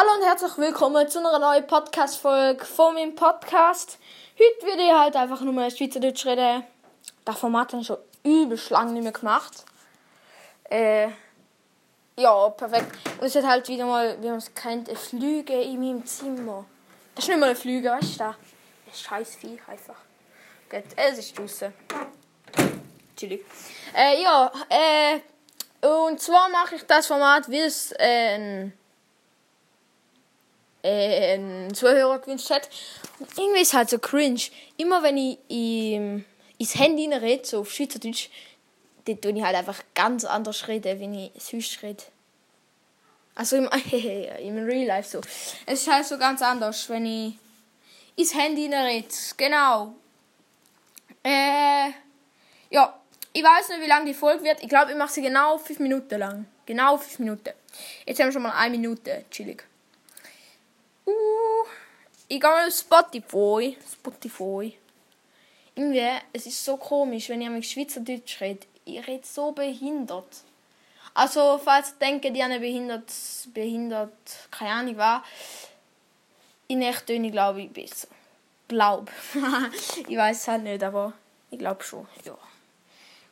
Hallo und herzlich willkommen zu einer neuen Podcast-Folge von meinem Podcast. Heute würde ich halt einfach nur mal Schweizerdeutsch reden. Das Format habe ich schon übelst lange nicht mehr gemacht. Äh, ja, perfekt. Und es hat halt wieder mal, wie man es kennt, ein Flüge in meinem Zimmer. Das ist nicht mal ein Flüge, weißt du? Ein scheiß Vieh einfach. Gut, es ist draußen. Chillig. Äh, ja, äh, und zwar mache ich das Format, wie es äh, äh, ein Zuhörer gewünscht hat. Und irgendwie ist halt so cringe. Immer wenn ich im, ins Handy rede, so auf Schweizerdeutsch, dann tue ich halt einfach ganz anders reden, wenn ich sonst rede. Also im, im Real Life so. Es ist halt so ganz anders, wenn ich ins Handy rede. Genau. Äh, ja, ich weiß nicht, wie lange die Folge wird. Ich glaube, ich mache sie genau 5 Minuten lang. Genau 5 Minuten. Jetzt haben wir schon mal 1 Minute. Chillig. Uh, ich gehe auf Spotify. Spotify. Irgendwie, es ist so komisch, wenn ich mit Schweizerdeutsch rede. Ich rede so behindert. Also, falls ihr denkt, die eine behindert, behindert, keine Ahnung war, in echt töne ich, glaube ich, besser. Glaub. ich weiß es halt nicht, aber ich glaube schon, ja.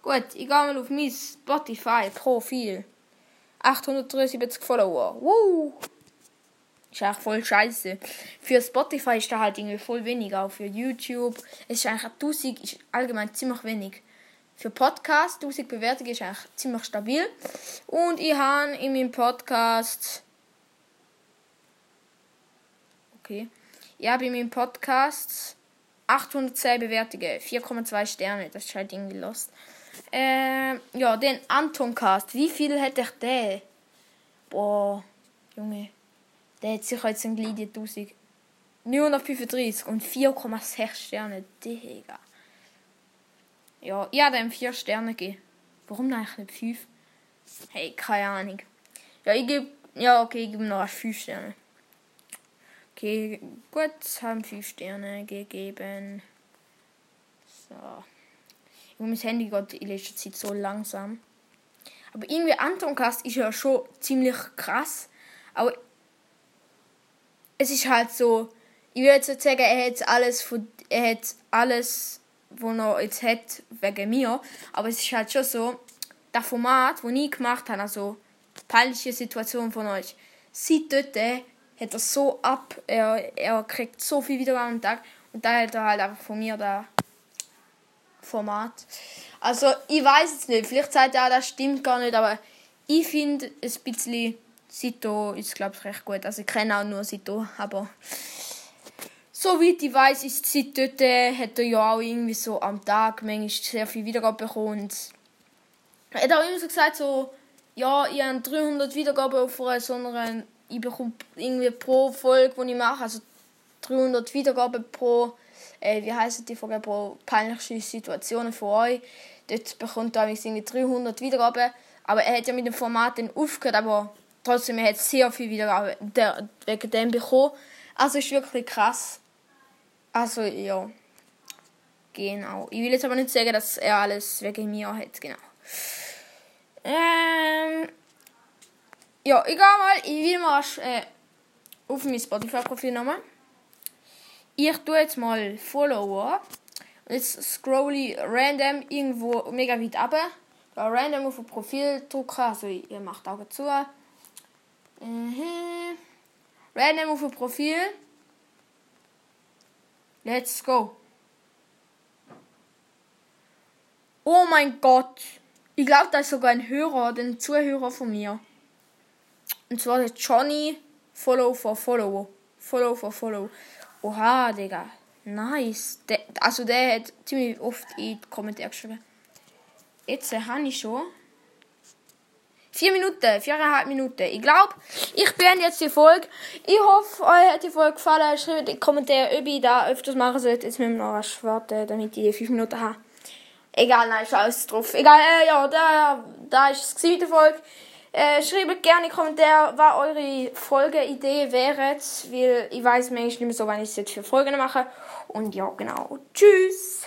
Gut, ich gehe mal auf mein Spotify-Profil. 873 Follower. Woo! Ist eigentlich voll scheiße. Für Spotify ist da halt irgendwie voll wenig, auch für YouTube. Es ist eigentlich 1000, ist allgemein ziemlich wenig. Für Podcast, 1000 Bewertungen ist eigentlich ziemlich stabil. Und ich habe in meinem Podcast. Okay. Ich habe in meinem Podcast 810 Bewertungen, 4,2 Sterne. Das ist halt irgendwie lost. Äh, ja, den Antoncast. Wie viel hätte ich den? Boah, Junge. Der hat sicher jetzt ein Glied 1000. 935 und 4,6 Sterne. Digga. Ja, ich habe dem 4 Sterne gegeben. Warum eigentlich nicht 5? Hey, keine Ahnung. Ja, ich gebe. Ja, okay, ich gebe noch 5 Sterne. Okay, gut, haben 5 Sterne gegeben. So. Und mein Handy geht in letzter Zeit so langsam. Aber irgendwie Antoncast ist ja schon ziemlich krass. Aber es ist halt so, ich würde jetzt sagen, er hat alles von, er hat alles, was er jetzt hat, wegen mir. Aber es ist halt schon so, das Format, das ich gemacht habe, also die peinliche Situation von euch, seit dort hat er so ab, er, er kriegt so viel Wiedergaben am Tag und da hat er halt einfach von mir da Format. Also, ich weiß es nicht. Vielleicht sagt er, das stimmt gar nicht, aber ich finde ein bisschen Sito ist, glaube ich, recht gut. Also, ich kenne auch nur Sito, aber soweit ich weiß, ist seit dort, hat er ja auch irgendwie so am Tag manchmal sehr viel Wiedergaben bekommen. Er hat auch immer so gesagt, so, ja, ich habe 300 Wiedergaben auf einer, sondern ich bekomme irgendwie pro Folge, die ich mache, also 300 Wiedergaben pro äh, wie heißt die Folge, pro peinliche Situationen für euch. Dort bekommt er irgendwie 300 Wiedergaben. Aber er hat ja mit dem Format dann aufgehört, aber trotzdem, er hat sehr viel Wiedergaben der, wegen dem bekommen. Also ist wirklich krass. Also, ja. Genau. Ich will jetzt aber nicht sagen, dass er alles wegen mir hat, genau. Ähm. Ja, egal mal, ich will mal äh, auf mein Spotify-Profil nochmal ich tue jetzt mal Follower. Und jetzt scroll ich random irgendwo mega weit ab. Da random auf ein Profil drücken. Also ihr macht Augen zu. Mhm. Random ein Profil. Let's go. Oh mein Gott. Ich glaube, da ist sogar ein Hörer, ein Zuhörer von mir. Und zwar der Johnny Follow for Follow. Follow for Follow. Oha, Digga. Nice. Der, also der hat ziemlich oft in die Kommentare geschrieben. Jetzt äh, habe ich schon. Vier Minuten, viereinhalb Minuten. Ich glaube, ich beende jetzt die Folge. Ich hoffe, euch hat die Folge gefallen. Schreibt in die Kommentare, ob ich da öfters machen sollte. Jetzt müssen wir noch was warten, damit ich die fünf Minuten habe. Egal, nein, ist alles drauf. Egal, äh, ja, da, da ist es mit der Folge. Äh, schreibt gerne in die Kommentare, was eure Folgeidee wäre, weil ich weiß manchmal nicht mehr so, wann ich es jetzt für Folgen mache. Und ja, genau. Tschüss!